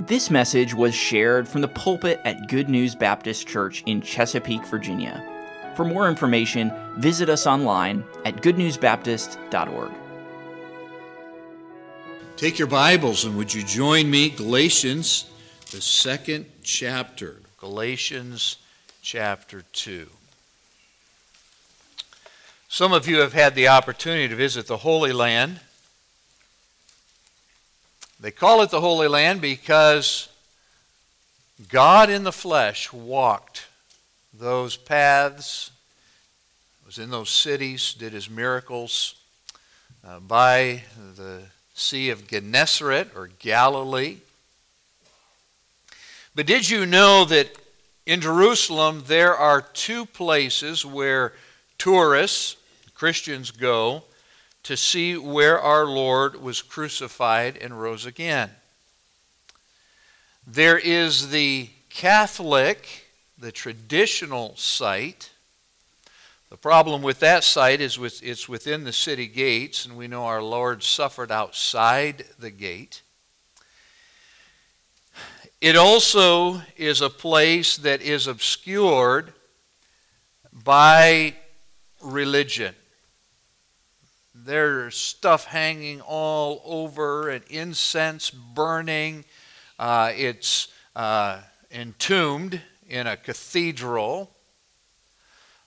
This message was shared from the pulpit at Good News Baptist Church in Chesapeake, Virginia. For more information, visit us online at goodnewsbaptist.org. Take your Bibles and would you join me, Galatians, the second chapter. Galatians chapter 2. Some of you have had the opportunity to visit the Holy Land. They call it the Holy Land because God in the flesh walked those paths, was in those cities, did his miracles uh, by the Sea of Gennesaret or Galilee. But did you know that in Jerusalem there are two places where tourists, Christians, go to see where our Lord was crucified and rose again. There is the Catholic, the traditional site. The problem with that site is with, it's within the city gates, and we know our Lord suffered outside the gate. It also is a place that is obscured by religion. There's stuff hanging all over and incense burning. Uh, it's uh, entombed in a cathedral.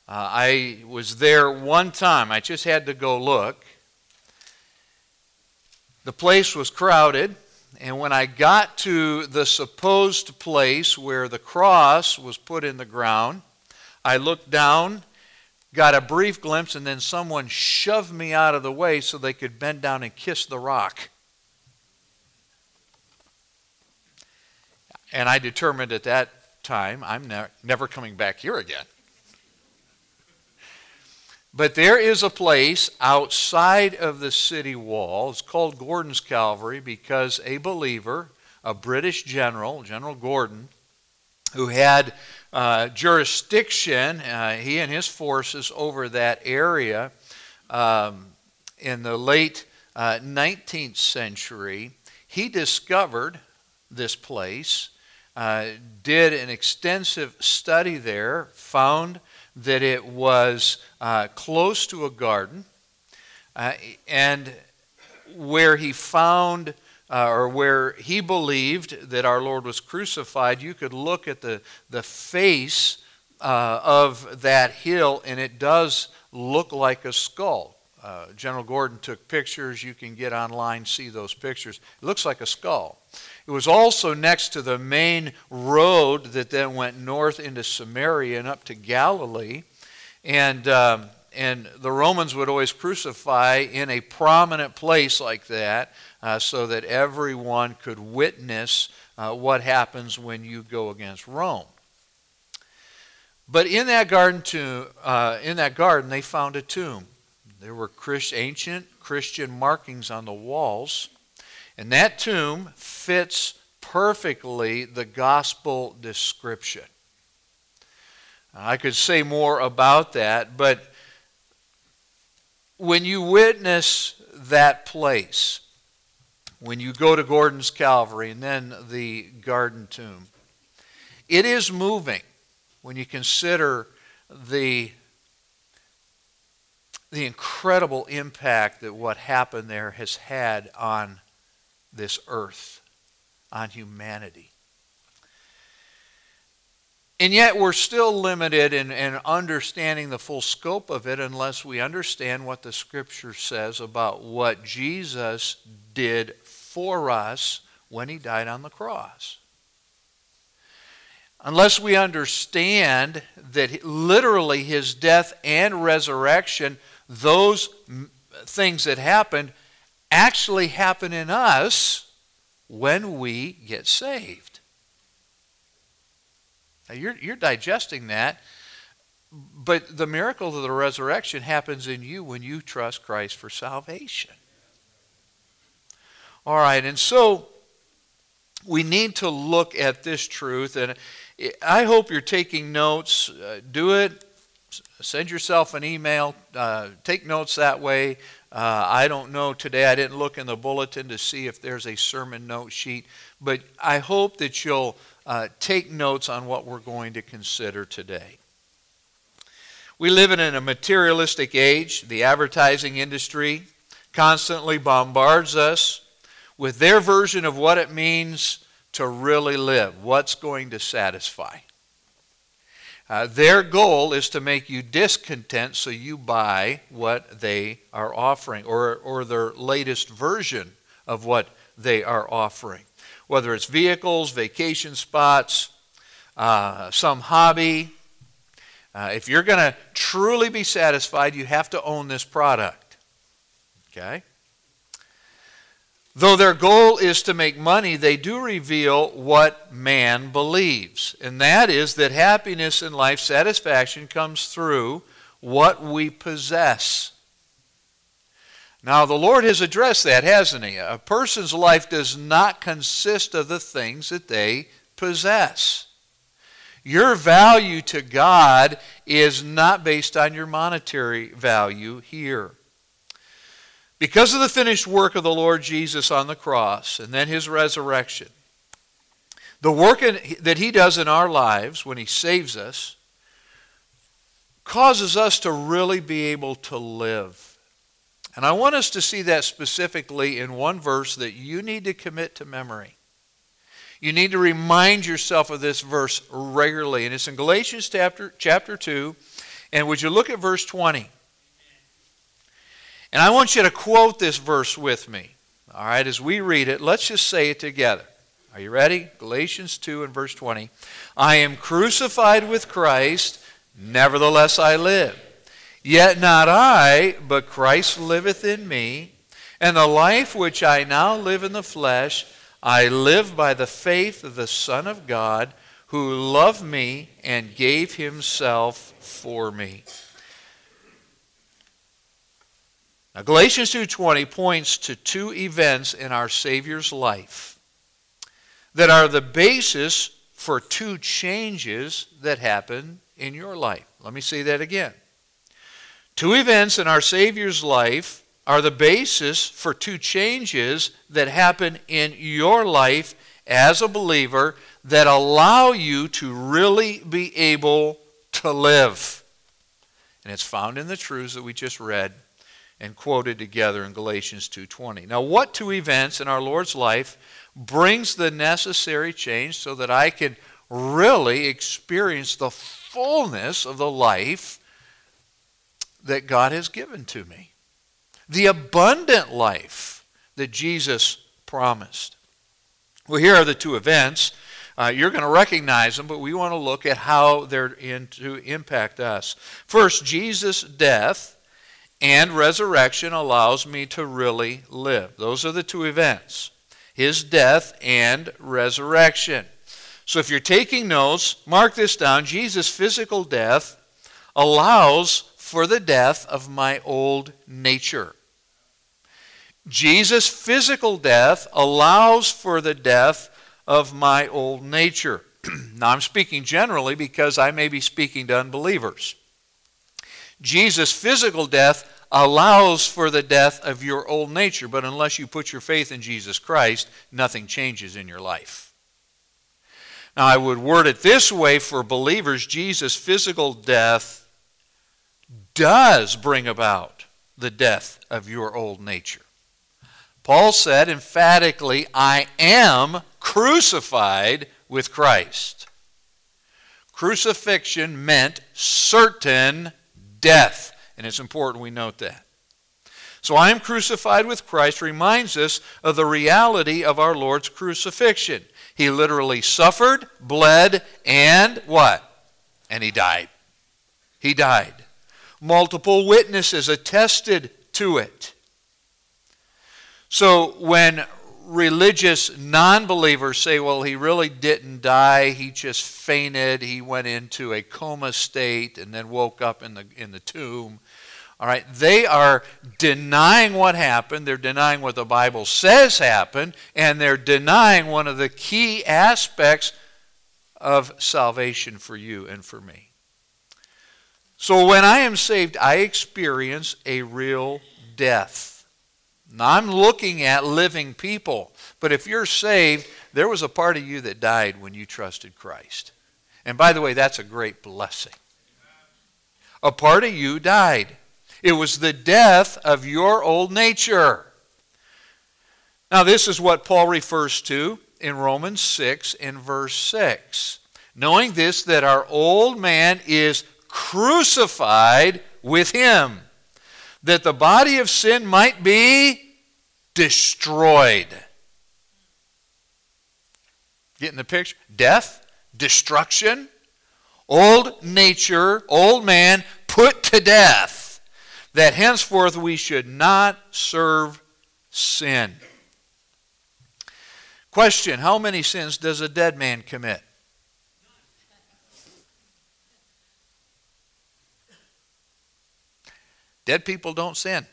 Uh, I was there one time. I just had to go look. The place was crowded, and when I got to the supposed place where the cross was put in the ground, I looked down got a brief glimpse, and then someone shoved me out of the way so they could bend down and kiss the rock. And I determined at that time, I'm ne- never coming back here again. But there is a place outside of the city wall. It's called Gordon's Calvary because a believer, a British general, General Gordon, who had uh, jurisdiction, uh, he and his forces over that area um, in the late uh, 19th century, he discovered this place, uh, did an extensive study there, found that it was uh, close to a garden, uh, and where he found uh, or where he believed that our Lord was crucified, you could look at the, the face uh, of that hill, and it does look like a skull. Uh, General Gordon took pictures. You can get online, see those pictures. It looks like a skull. It was also next to the main road that then went north into Samaria and up to Galilee. And, um, and the Romans would always crucify in a prominent place like that uh, so that everyone could witness uh, what happens when you go against Rome. But in that garden, uh, in that garden, they found a tomb. There were Christ, ancient Christian markings on the walls, and that tomb fits perfectly the gospel description. I could say more about that, but when you witness that place, when you go to Gordon's Calvary and then the garden tomb. It is moving when you consider the, the incredible impact that what happened there has had on this earth, on humanity. And yet, we're still limited in, in, understanding the full scope of it unless we understand what the Scripture says about what Jesus did for us when he died on the cross. Unless we understand that literally his death and resurrection, those things that happened, actually happen in us when we get saved. Now you're, you're digesting that, but the miracle of the resurrection happens in you when you trust Christ for salvation. All right, and so we need to look at this truth, and I hope you're taking notes. Uh, do it. Send yourself an email. Uh, take notes that way. Uh, I don't know today. I didn't look in the bulletin to see if there's a sermon note sheet, but I hope that you'll uh, take notes on what we're going to consider today. We live in a materialistic age. The advertising industry constantly bombards us with their version of what it means to really live, what's going to satisfy. Uh, their goal is to make you discontent so you buy what they are offering or, or their latest version of what they are offering. Whether it's vehicles, vacation spots, uh, some hobby. Uh, if you're going to truly be satisfied, you have to own this product. Okay? Though their goal is to make money, they do reveal what man believes. And that is that happiness and life satisfaction comes through what we possess. Now, the Lord has addressed that, hasn't He? A person's life does not consist of the things that they possess. Your value to God is not based on your monetary value here. Because of the finished work of the Lord Jesus on the cross and then his resurrection, the work that he does in our lives when he saves us causes us to really be able to live. And I want us to see that specifically in one verse that you need to commit to memory. You need to remind yourself of this verse regularly. And it's in Galatians chapter, chapter 2. And would you look at verse 20? And I want you to quote this verse with me. All right, as we read it, let's just say it together. Are you ready? Galatians 2 and verse 20. I am crucified with Christ, nevertheless I live. Yet not I, but Christ liveth in me. And the life which I now live in the flesh, I live by the faith of the Son of God, who loved me and gave himself for me. Now Galatians 2:20 points to two events in our Savior's life that are the basis for two changes that happen in your life. Let me say that again. Two events in our Savior's life are the basis for two changes that happen in your life as a believer that allow you to really be able to live. And it's found in the truths that we just read and quoted together in Galatians 2:20. Now, what two events in our Lord's life brings the necessary change so that I can really experience the fullness of the life that God has given to me? The abundant life that Jesus promised. Well, here are the two events. Uh, you're going to recognize them, but we want to look at how they're in to impact us. First, Jesus' death and resurrection allows me to really live. Those are the two events his death and resurrection. So if you're taking notes, mark this down. Jesus' physical death allows for the death of my old nature. Jesus' physical death allows for the death of my old nature. now, I'm speaking generally because I may be speaking to unbelievers. Jesus' physical death allows for the death of your old nature, but unless you put your faith in Jesus Christ, nothing changes in your life. Now, I would word it this way for believers Jesus' physical death does bring about the death of your old nature. Paul said emphatically, I am crucified with Christ. Crucifixion meant certain death. And it's important we note that. So I am crucified with Christ reminds us of the reality of our Lord's crucifixion. He literally suffered, bled, and what? And he died. He died. Multiple witnesses attested to it. So when religious non believers say, well, he really didn't die, he just fainted, he went into a coma state and then woke up in the, in the tomb. All right, they are denying what happened, they're denying what the Bible says happened, and they're denying one of the key aspects of salvation for you and for me. So when I am saved, I experience a real death. Now, I'm looking at living people. But if you're saved, there was a part of you that died when you trusted Christ. And by the way, that's a great blessing. A part of you died. It was the death of your old nature. Now, this is what Paul refers to in Romans 6 in verse 6. Knowing this, that our old man is crucified with him, that the body of sin might be destroyed. Getting the picture? Death, destruction, old nature, old man put to death, that henceforth we should not serve sin. Question How many sins does a dead man commit? Dead people don't sin.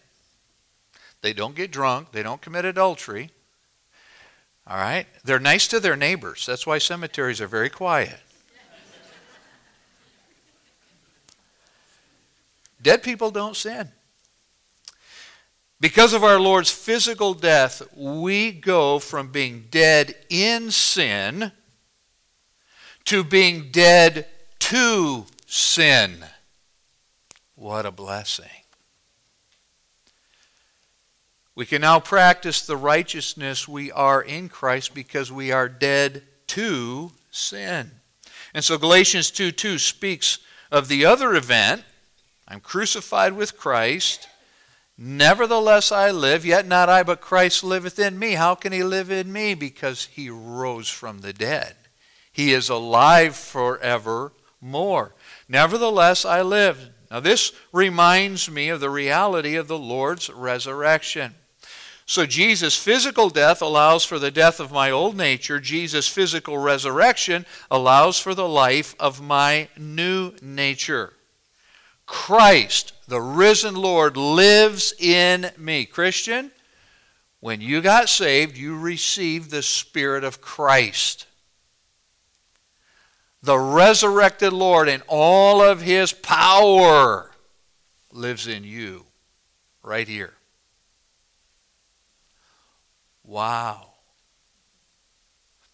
They don't get drunk. They don't commit adultery. All right? They're nice to their neighbors. That's why cemeteries are very quiet. Dead people don't sin. Because of our Lord's physical death, we go from being dead in sin to being dead to sin. What a blessing. We can now practice the righteousness we are in Christ because we are dead to sin. And so Galatians 2 2 speaks of the other event I'm crucified with Christ. Nevertheless, I live, yet not I, but Christ liveth in me. How can he live in me? Because he rose from the dead. He is alive forevermore. Nevertheless, I live. Now, this reminds me of the reality of the Lord's resurrection. So Jesus' physical death allows for the death of my old nature. Jesus' physical resurrection allows for the life of my new nature. Christ, the risen Lord, lives in me. Christian, when you got saved, you received the Spirit of Christ. The resurrected Lord and all of his power lives in you right here. Wow.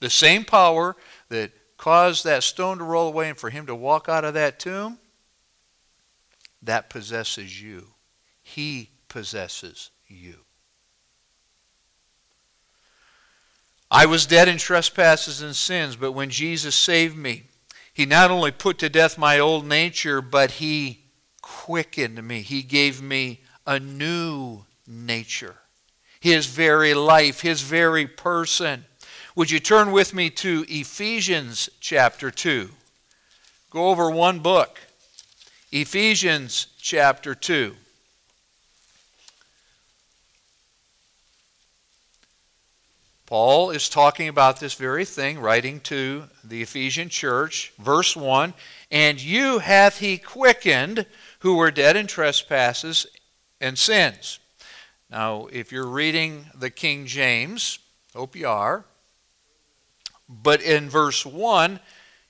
The same power that caused that stone to roll away and for him to walk out of that tomb, that possesses you. He possesses you. I was dead in trespasses and sins, but when Jesus saved me, he not only put to death my old nature, but he quickened me. He gave me a new nature his very life, his very person. Would you turn with me to Ephesians chapter 2? Go over one book. Ephesians chapter 2. Paul is talking about this very thing, writing to the Ephesian church. Verse 1 And you hath he quickened who were dead in trespasses and sins now, if you're reading the King James, hope you are, but in verse 1,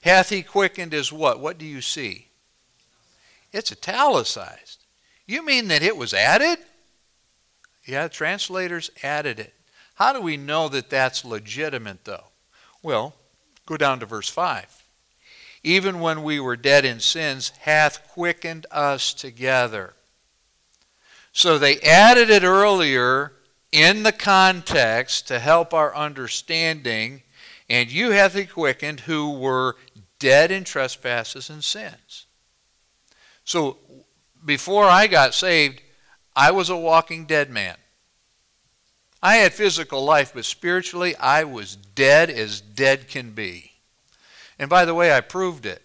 hath he quickened is what? What do you see? It's italicized. You mean that it was added? Yeah, translators added it. How do we know that that's legitimate, though? Well, go down to verse 5. Even when we were dead in sins, hath quickened us together so they added it earlier in the context to help our understanding. And you hath he quickened who were dead in trespasses and sins. So before I got saved, I was a walking dead man. I had physical life, but spiritually I was dead as dead can be. And by the way, I proved it.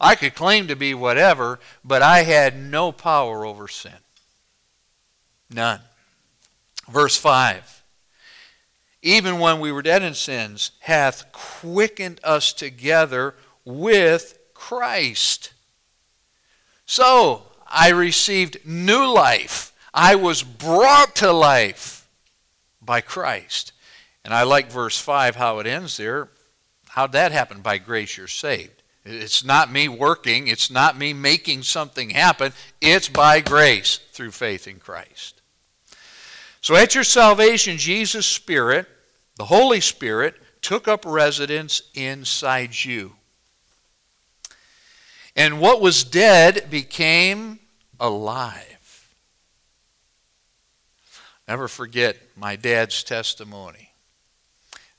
I could claim to be whatever, but I had no power over sin. None. Verse 5 Even when we were dead in sins, hath quickened us together with Christ. So I received new life. I was brought to life by Christ. And I like verse 5 how it ends there. How'd that happen? By grace you're saved. It's not me working, it's not me making something happen. It's by grace through faith in Christ. So at your salvation, Jesus' Spirit, the Holy Spirit, took up residence inside you. And what was dead became alive. Never forget my dad's testimony.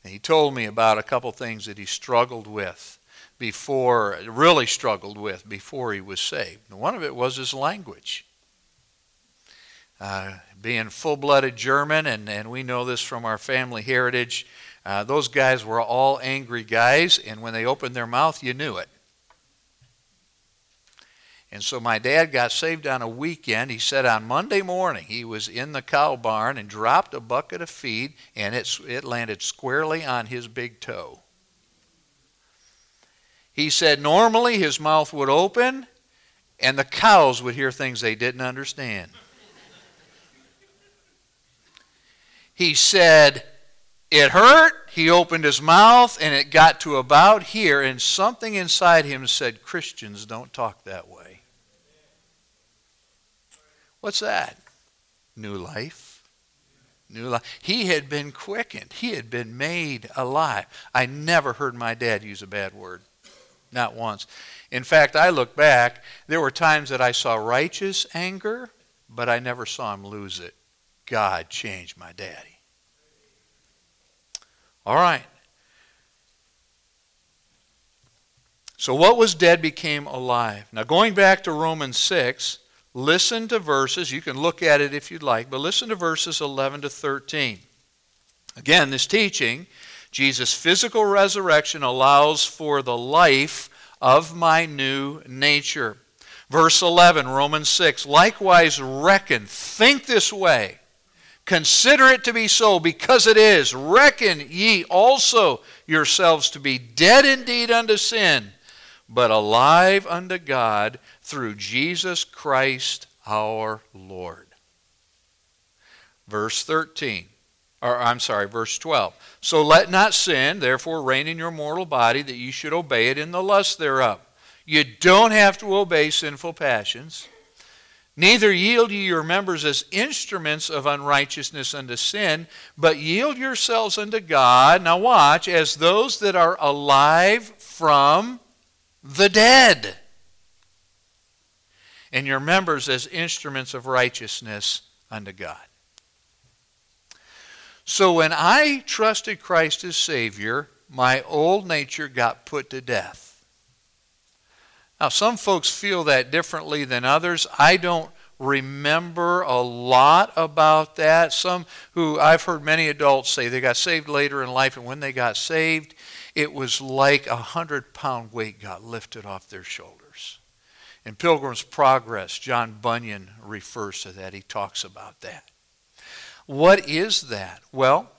And he told me about a couple things that he struggled with before, really struggled with before he was saved. One of it was his language. Uh, being full blooded German, and, and we know this from our family heritage, uh, those guys were all angry guys, and when they opened their mouth, you knew it. And so my dad got saved on a weekend. He said on Monday morning he was in the cow barn and dropped a bucket of feed, and it, it landed squarely on his big toe. He said normally his mouth would open, and the cows would hear things they didn't understand. he said, It hurt. He opened his mouth, and it got to about here, and something inside him said, Christians don't talk that way. What's that? New life. New life. He had been quickened. He had been made alive. I never heard my dad use a bad word. Not once. In fact, I look back, there were times that I saw righteous anger, but I never saw him lose it. God changed my daddy. All right. So, what was dead became alive. Now, going back to Romans 6, Listen to verses, you can look at it if you'd like, but listen to verses 11 to 13. Again, this teaching, Jesus' physical resurrection allows for the life of my new nature. Verse 11, Romans 6, likewise reckon, think this way. Consider it to be so, because it is. Reckon ye also yourselves to be dead indeed unto sin, but alive unto God through Jesus Christ our Lord. Verse 13, or I'm sorry, verse 12. So let not sin, therefore, reign in your mortal body, that you should obey it in the lust thereof. You don't have to obey sinful passions. Neither yield ye your members as instruments of unrighteousness unto sin, but yield yourselves unto God, now watch, as those that are alive from the dead and your members as instruments of righteousness unto God. So when I trusted Christ as Savior, my old nature got put to death. Now, some folks feel that differently than others. I don't remember a lot about that. Some who I've heard many adults say they got saved later in life, and when they got saved, it was like a hundred pound weight got lifted off their shoulders. In Pilgrim's Progress, John Bunyan refers to that. He talks about that. What is that? Well,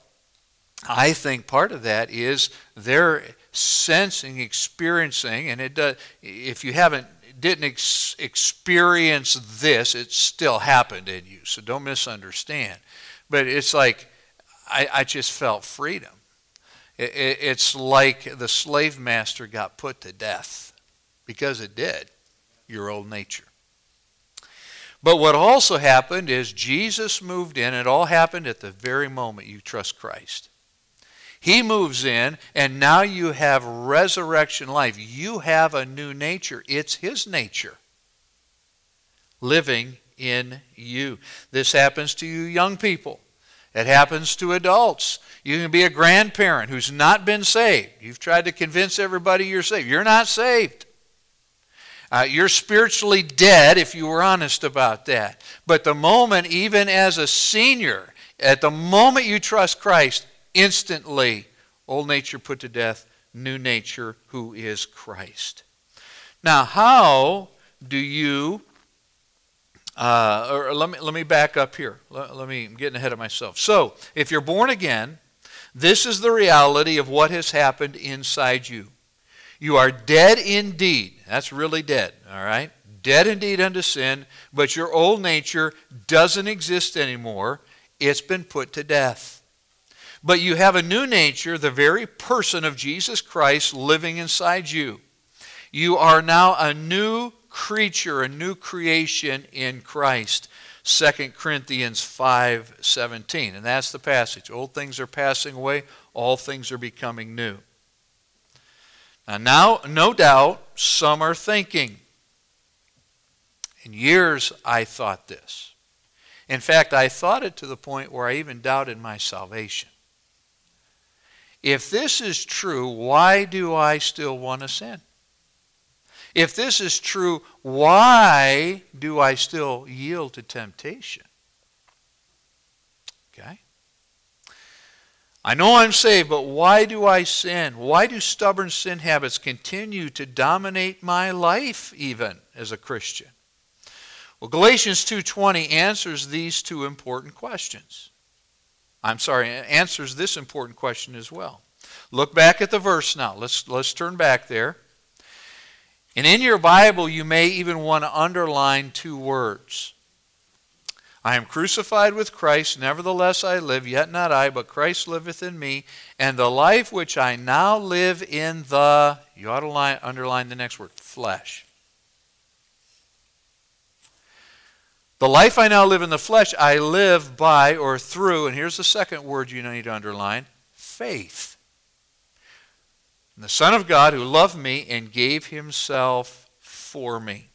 I think part of that is they're sensing, experiencing, and it does, if you haven't didn't ex- experience this, it still happened in you. So don't misunderstand. But it's like I, I just felt freedom. It, it, it's like the slave master got put to death because it did your old nature. But what also happened is Jesus moved in. It all happened at the very moment you trust Christ. He moves in, and now you have resurrection life. You have a new nature. It's His nature living in you. This happens to you, young people. It happens to adults. You can be a grandparent who's not been saved. You've tried to convince everybody you're saved. You're not saved. Uh, you're spiritually dead if you were honest about that. But the moment, even as a senior, at the moment you trust Christ, instantly, old nature put to death, new nature, who is Christ. Now, how do you, uh, or let me, let me back up here. Let, let me, I'm getting ahead of myself. So, if you're born again, this is the reality of what has happened inside you. You are dead indeed. That's really dead, all right? Dead indeed unto sin, but your old nature doesn't exist anymore. It's been put to death. But you have a new nature, the very person of Jesus Christ living inside you. You are now a new creature, a new creation in Christ. 2 Corinthians 5:17. And that's the passage. Old things are passing away, all things are becoming new. Now, now no doubt some are thinking. In years I thought this. In fact, I thought it to the point where I even doubted my salvation. If this is true, why do I still want to sin? If this is true, why do I still yield to temptation? Okay? I know I'm saved, but why do I sin? Why do stubborn sin habits continue to dominate my life even as a Christian? Well, Galatians 2:20 answers these two important questions. I'm sorry, answers this important question as well. Look back at the verse now. Let's let's turn back there. And in your Bible, you may even want to underline two words. I am crucified with Christ, nevertheless I live, yet not I, but Christ liveth in me, and the life which I now live in the, you ought to line, underline the next word, flesh. The life I now live in the flesh, I live by or through, and here's the second word you need to underline faith. And the Son of God who loved me and gave himself for me.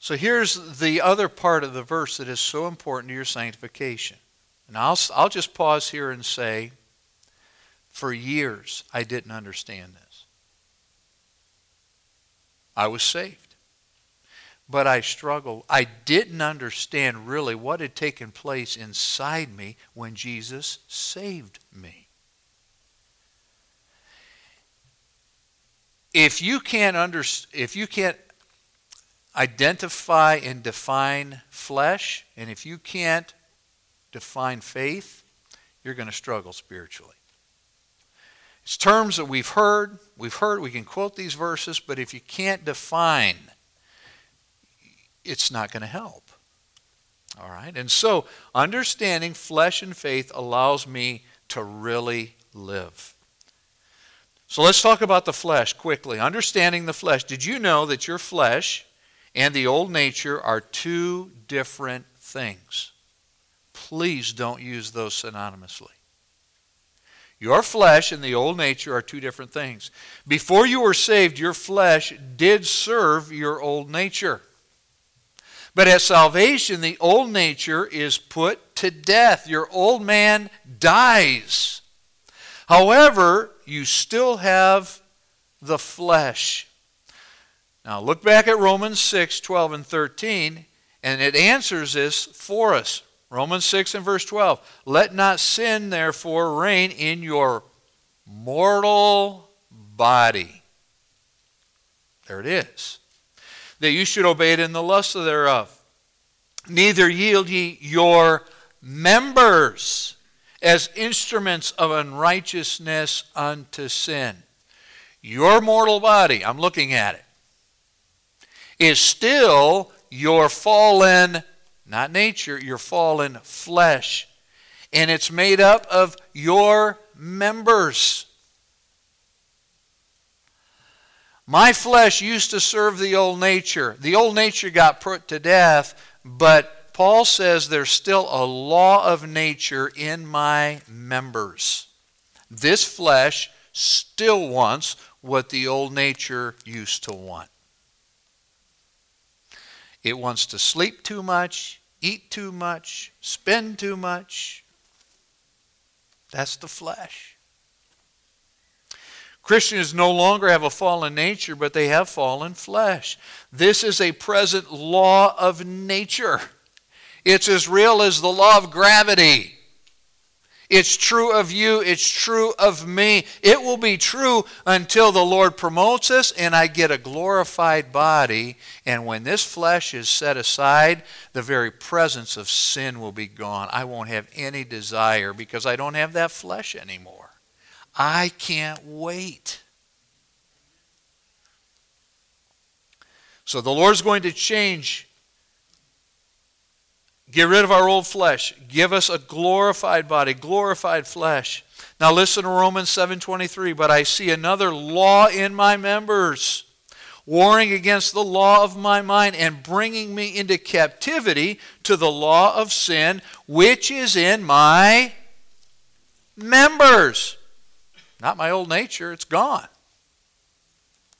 So here's the other part of the verse that is so important to your sanctification. And I'll, I'll just pause here and say, for years, I didn't understand this. I was saved. But I struggled. I didn't understand really what had taken place inside me when Jesus saved me. if you can't under, if you can't identify and define flesh, and if you can't define faith, you're going to struggle spiritually. It's terms that we've heard, we've heard, we can quote these verses, but if you can't define, it's not going to help. All right? And so, understanding flesh and faith allows me to really live. So let's talk about the flesh quickly. Understanding the flesh. Did you know that your flesh and the old nature are two different things? Please don't use those synonymously. Your flesh and the old nature are two different things. Before you were saved, your flesh did serve your old nature. But at salvation, the old nature is put to death. Your old man dies. However, you still have the flesh. Now, look back at Romans 6 12 and 13, and it answers this for us. Romans 6 and verse 12. Let not sin, therefore, reign in your mortal body. There it is. That you should obey it in the lust thereof. Neither yield ye your members as instruments of unrighteousness unto sin. Your mortal body, I'm looking at it, is still your fallen, not nature, your fallen flesh. And it's made up of your members. My flesh used to serve the old nature. The old nature got put to death, but Paul says there's still a law of nature in my members. This flesh still wants what the old nature used to want. It wants to sleep too much, eat too much, spend too much. That's the flesh. Christians no longer have a fallen nature, but they have fallen flesh. This is a present law of nature. It's as real as the law of gravity. It's true of you. It's true of me. It will be true until the Lord promotes us and I get a glorified body. And when this flesh is set aside, the very presence of sin will be gone. I won't have any desire because I don't have that flesh anymore. I can't wait. So the Lord's going to change Get rid of our old flesh. Give us a glorified body, glorified flesh. Now listen to Romans 7:23, but I see another law in my members, warring against the law of my mind and bringing me into captivity to the law of sin which is in my members. Not my old nature, it's gone.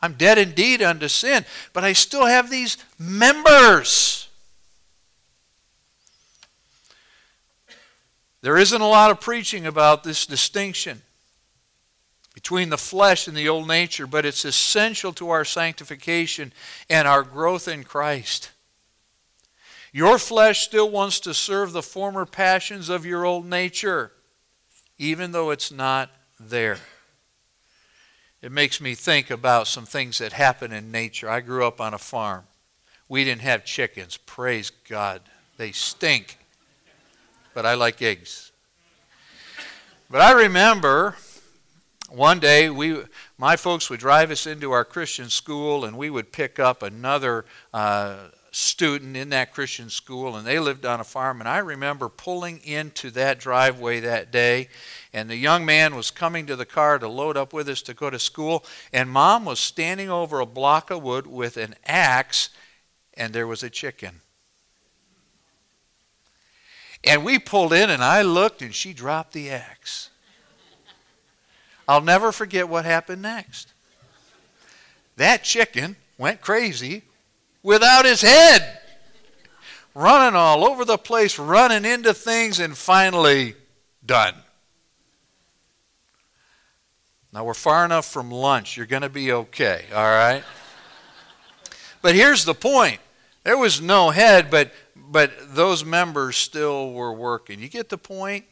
I'm dead indeed unto sin, but I still have these members. There isn't a lot of preaching about this distinction between the flesh and the old nature, but it's essential to our sanctification and our growth in Christ. Your flesh still wants to serve the former passions of your old nature, even though it's not there. It makes me think about some things that happen in nature. I grew up on a farm. We didn't have chickens. Praise God. They stink but I like eggs. But I remember one day we my folks would drive us into our christian school and we would pick up another uh, student in that christian school and they lived on a farm and i remember pulling into that driveway that day and the young man was coming to the car to load up with us to go to school and mom was standing over a block of wood with an axe and there was a chicken and we pulled in, and I looked, and she dropped the axe. I'll never forget what happened next. That chicken went crazy without his head, running all over the place, running into things, and finally done. Now we're far enough from lunch. You're going to be okay, all right? but here's the point there was no head, but but those members still were working. You get the point?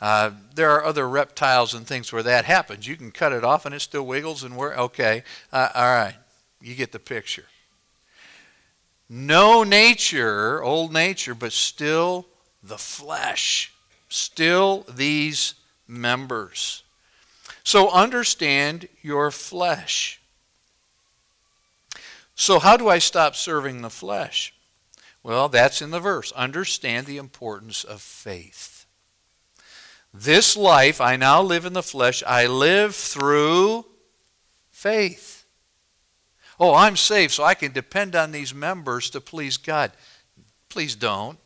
Uh, there are other reptiles and things where that happens. You can cut it off and it still wiggles and we're okay. Uh, all right, you get the picture. No nature, old nature, but still the flesh, still these members. So understand your flesh. So, how do I stop serving the flesh? Well, that's in the verse. Understand the importance of faith. This life I now live in the flesh, I live through faith. Oh, I'm saved, so I can depend on these members to please God. Please don't.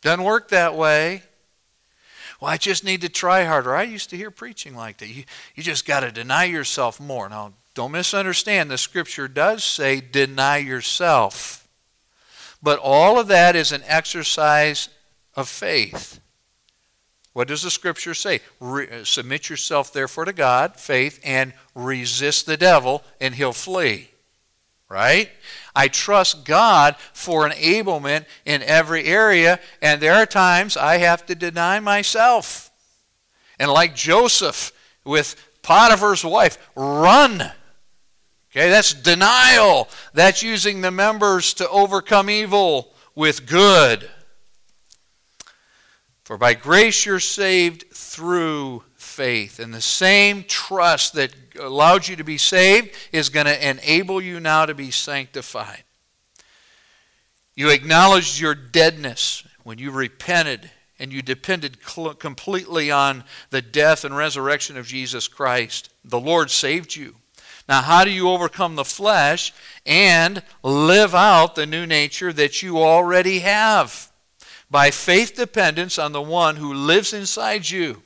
Doesn't work that way. Well, I just need to try harder. I used to hear preaching like that. You, you just got to deny yourself more. Now, don't misunderstand. The scripture does say deny yourself. But all of that is an exercise of faith. What does the scripture say? Re- uh, submit yourself therefore to God, faith, and resist the devil, and he'll flee. Right? I trust God for enablement in every area, and there are times I have to deny myself. And like Joseph with Potiphar's wife, run Okay, that's denial. That's using the members to overcome evil with good. For by grace you're saved through faith. And the same trust that allowed you to be saved is going to enable you now to be sanctified. You acknowledged your deadness when you repented and you depended completely on the death and resurrection of Jesus Christ. The Lord saved you. Now, how do you overcome the flesh and live out the new nature that you already have? By faith dependence on the one who lives inside you.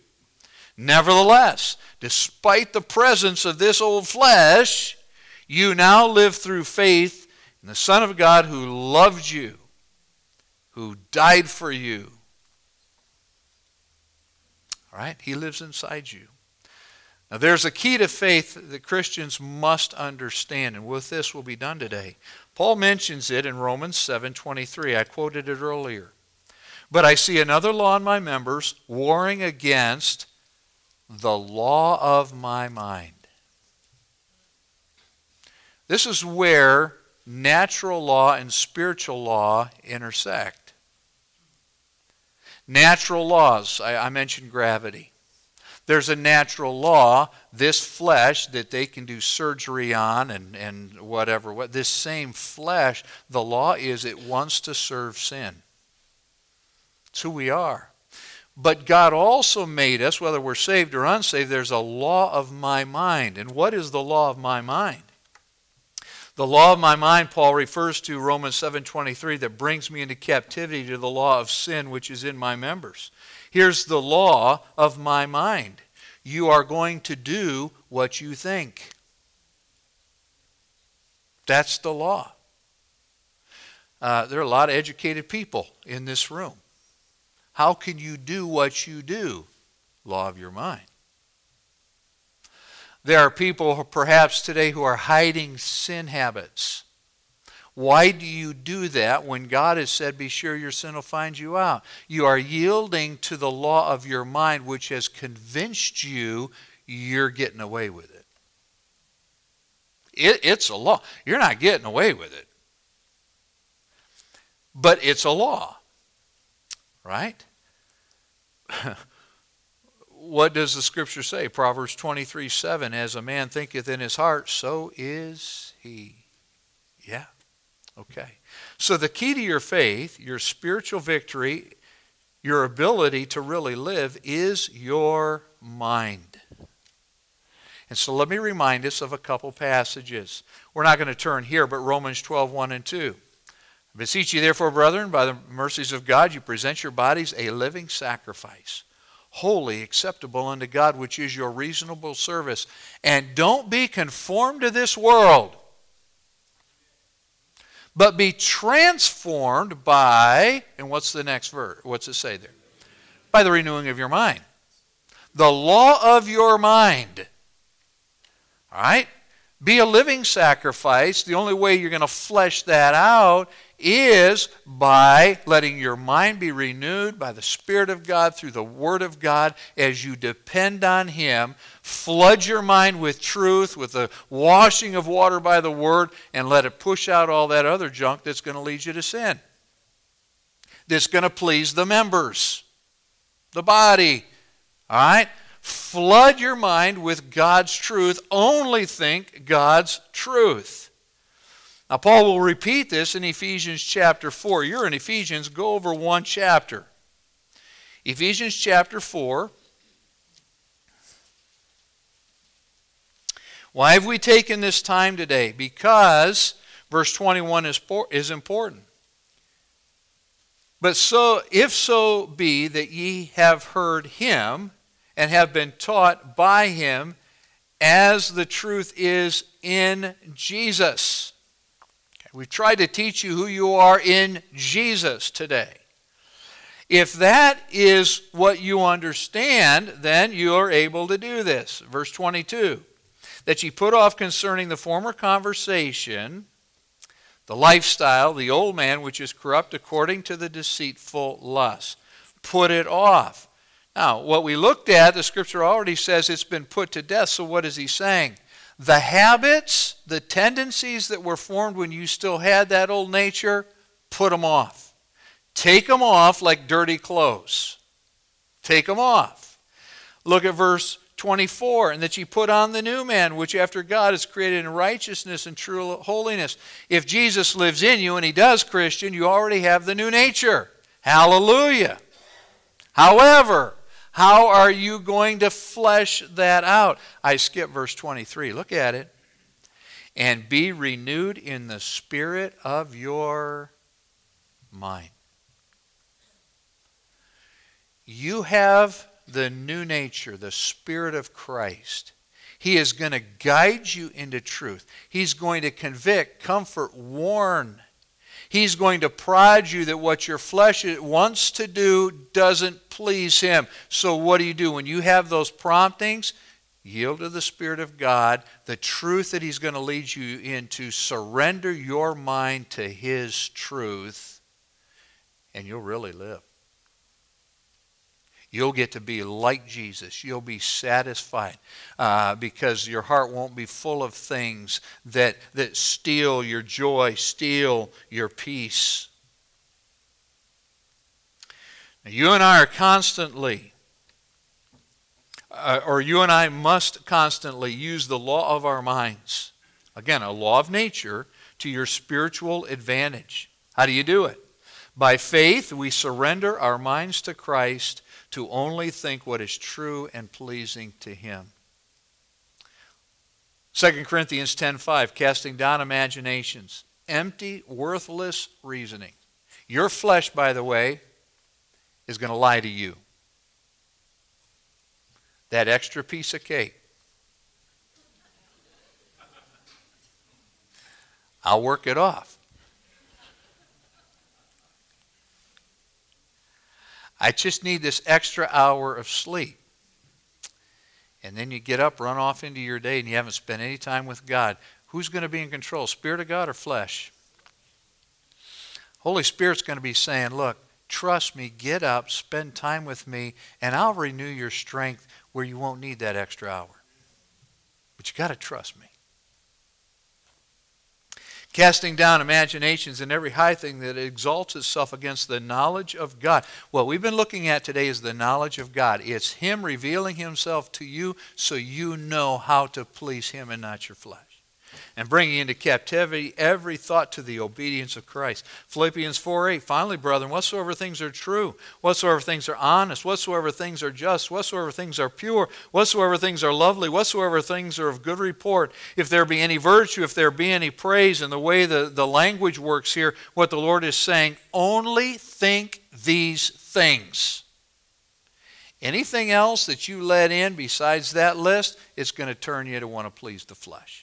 Nevertheless, despite the presence of this old flesh, you now live through faith in the Son of God who loved you, who died for you. All right? He lives inside you. Now, there's a key to faith that Christians must understand, and with this we'll be done today. Paul mentions it in Romans 7:23. I quoted it earlier. But I see another law in my members warring against the law of my mind. This is where natural law and spiritual law intersect. Natural laws, I, I mentioned gravity. There's a natural law, this flesh that they can do surgery on and, and whatever. What this same flesh, the law is it wants to serve sin. It's who we are. But God also made us, whether we're saved or unsaved, there's a law of my mind. And what is the law of my mind? The law of my mind, Paul refers to Romans 7:23 that brings me into captivity to the law of sin which is in my members. Here's the law of my mind. You are going to do what you think. That's the law. Uh, there are a lot of educated people in this room. How can you do what you do? Law of your mind. There are people perhaps today who are hiding sin habits. Why do you do that when God has said, Be sure your sin will find you out? You are yielding to the law of your mind, which has convinced you you're getting away with it. it it's a law. You're not getting away with it. But it's a law, right? what does the scripture say? Proverbs 23 7 As a man thinketh in his heart, so is he. Yeah. Okay. So the key to your faith, your spiritual victory, your ability to really live is your mind. And so let me remind us of a couple passages. We're not going to turn here, but Romans 12, 1 and 2. I beseech you, therefore, brethren, by the mercies of God, you present your bodies a living sacrifice, holy, acceptable unto God, which is your reasonable service. And don't be conformed to this world but be transformed by, and what's the next verse? What's it say there? By the renewing of your mind. The law of your mind. All right? Be a living sacrifice. The only way you're going to flesh that out is by letting your mind be renewed by the Spirit of God through the Word of God as you depend on Him. Flood your mind with truth, with the washing of water by the Word, and let it push out all that other junk that's going to lead you to sin. That's going to please the members, the body. All right? Flood your mind with God's truth. Only think God's truth. Now, Paul will repeat this in Ephesians chapter 4. You're in Ephesians, go over one chapter. Ephesians chapter 4. Why have we taken this time today? Because verse 21 is, is important. But so, if so be that ye have heard him and have been taught by him, as the truth is in Jesus. We've tried to teach you who you are in Jesus today. If that is what you understand, then you are able to do this. Verse 22 that ye put off concerning the former conversation, the lifestyle, the old man which is corrupt according to the deceitful lust. Put it off. Now, what we looked at, the scripture already says it's been put to death, so what is he saying? The habits, the tendencies that were formed when you still had that old nature, put them off. Take them off like dirty clothes. Take them off. Look at verse 24, and that ye put on the new man, which after God is created in righteousness and true holiness. If Jesus lives in you, and he does, Christian, you already have the new nature. Hallelujah. However, how are you going to flesh that out? I skip verse 23. Look at it. And be renewed in the spirit of your mind. You have the new nature, the Spirit of Christ. He is going to guide you into truth. He's going to convict, comfort, warn. He's going to prod you that what your flesh wants to do doesn't please Him. So, what do you do? When you have those promptings, yield to the Spirit of God, the truth that He's going to lead you into, surrender your mind to His truth, and you'll really live. You'll get to be like Jesus. You'll be satisfied uh, because your heart won't be full of things that, that steal your joy, steal your peace. Now, you and I are constantly uh, or you and I must constantly use the law of our minds. Again, a law of nature to your spiritual advantage. How do you do it? By faith, we surrender our minds to Christ to only think what is true and pleasing to Him. 2 Corinthians 10:5 casting down imaginations empty worthless reasoning. Your flesh by the way is going to lie to you. That extra piece of cake. I'll work it off I just need this extra hour of sleep. And then you get up, run off into your day, and you haven't spent any time with God. Who's going to be in control, Spirit of God or flesh? Holy Spirit's going to be saying, Look, trust me, get up, spend time with me, and I'll renew your strength where you won't need that extra hour. But you got to trust me casting down imaginations and every high thing that exalts itself against the knowledge of God. What we've been looking at today is the knowledge of God. It's Him revealing Himself to you so you know how to please Him and not your flesh and bringing into captivity every thought to the obedience of Christ. Philippians 4 8, finally, brethren, whatsoever things are true, whatsoever things are honest, whatsoever things are just, whatsoever things are pure, whatsoever things are lovely, whatsoever things are of good report, if there be any virtue, if there be any praise, and the way the, the language works here, what the Lord is saying, only think these things. Anything else that you let in besides that list, it's going to turn you to want to please the flesh.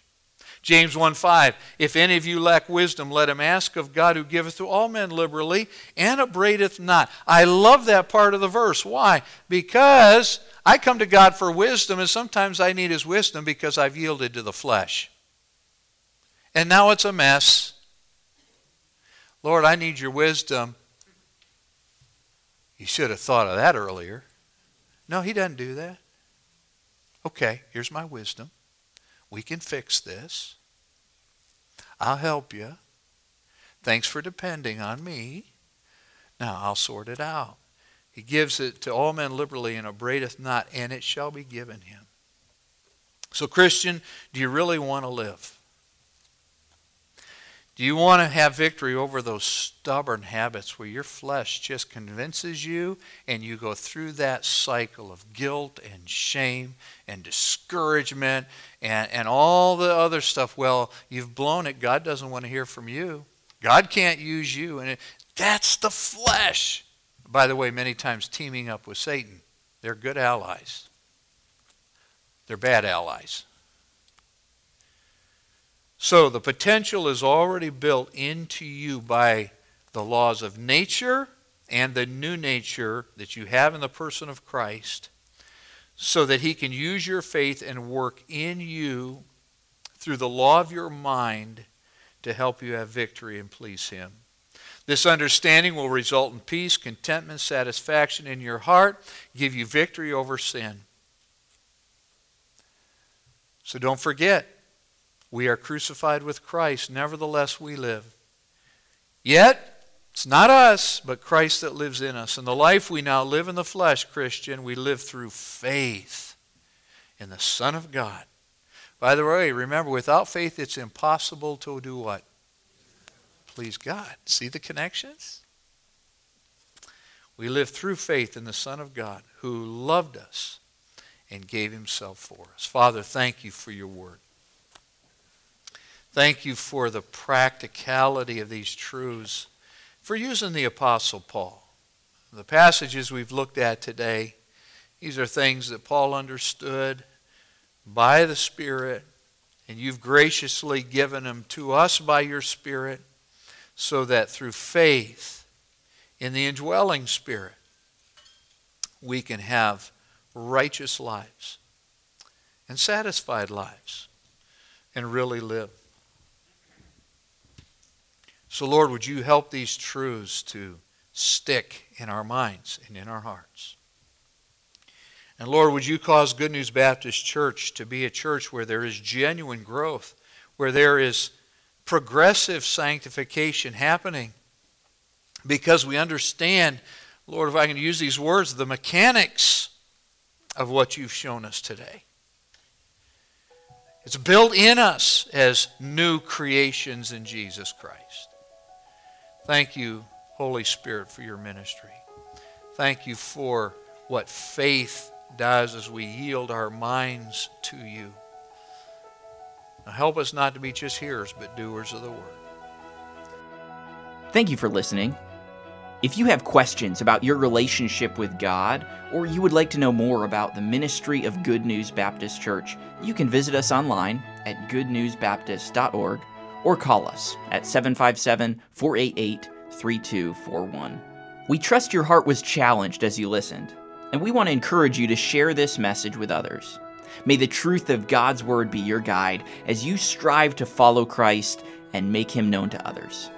James 1 5, if any of you lack wisdom, let him ask of God who giveth to all men liberally and upbraideth not. I love that part of the verse. Why? Because I come to God for wisdom, and sometimes I need his wisdom because I've yielded to the flesh. And now it's a mess. Lord, I need your wisdom. You should have thought of that earlier. No, he doesn't do that. Okay, here's my wisdom. We can fix this. I'll help you. Thanks for depending on me. Now I'll sort it out. He gives it to all men liberally and upbraideth not, and it shall be given him. So, Christian, do you really want to live? Do you want to have victory over those stubborn habits where your flesh just convinces you and you go through that cycle of guilt and shame and discouragement and, and all the other stuff? Well, you've blown it. God doesn't want to hear from you. God can't use you. And it, that's the flesh. By the way, many times teaming up with Satan. They're good allies, they're bad allies. So the potential is already built into you by the laws of nature and the new nature that you have in the person of Christ so that he can use your faith and work in you through the law of your mind to help you have victory and please him. This understanding will result in peace, contentment, satisfaction in your heart, give you victory over sin. So don't forget, we are crucified with Christ, nevertheless we live. Yet, it's not us, but Christ that lives in us. And the life we now live in the flesh, Christian, we live through faith in the Son of God. By the way, remember, without faith, it's impossible to do what? Please God. See the connections? We live through faith in the Son of God who loved us and gave himself for us. Father, thank you for your word. Thank you for the practicality of these truths, for using the Apostle Paul. The passages we've looked at today, these are things that Paul understood by the Spirit, and you've graciously given them to us by your Spirit, so that through faith in the indwelling Spirit, we can have righteous lives and satisfied lives and really live. So, Lord, would you help these truths to stick in our minds and in our hearts? And Lord, would you cause Good News Baptist Church to be a church where there is genuine growth, where there is progressive sanctification happening? Because we understand, Lord, if I can use these words, the mechanics of what you've shown us today. It's built in us as new creations in Jesus Christ. Thank you, Holy Spirit, for your ministry. Thank you for what faith does as we yield our minds to you. Now help us not to be just hearers, but doers of the word. Thank you for listening. If you have questions about your relationship with God, or you would like to know more about the ministry of Good News Baptist Church, you can visit us online at goodnewsbaptist.org or call us at 757 488 3241. We trust your heart was challenged as you listened, and we want to encourage you to share this message with others. May the truth of God's Word be your guide as you strive to follow Christ and make Him known to others.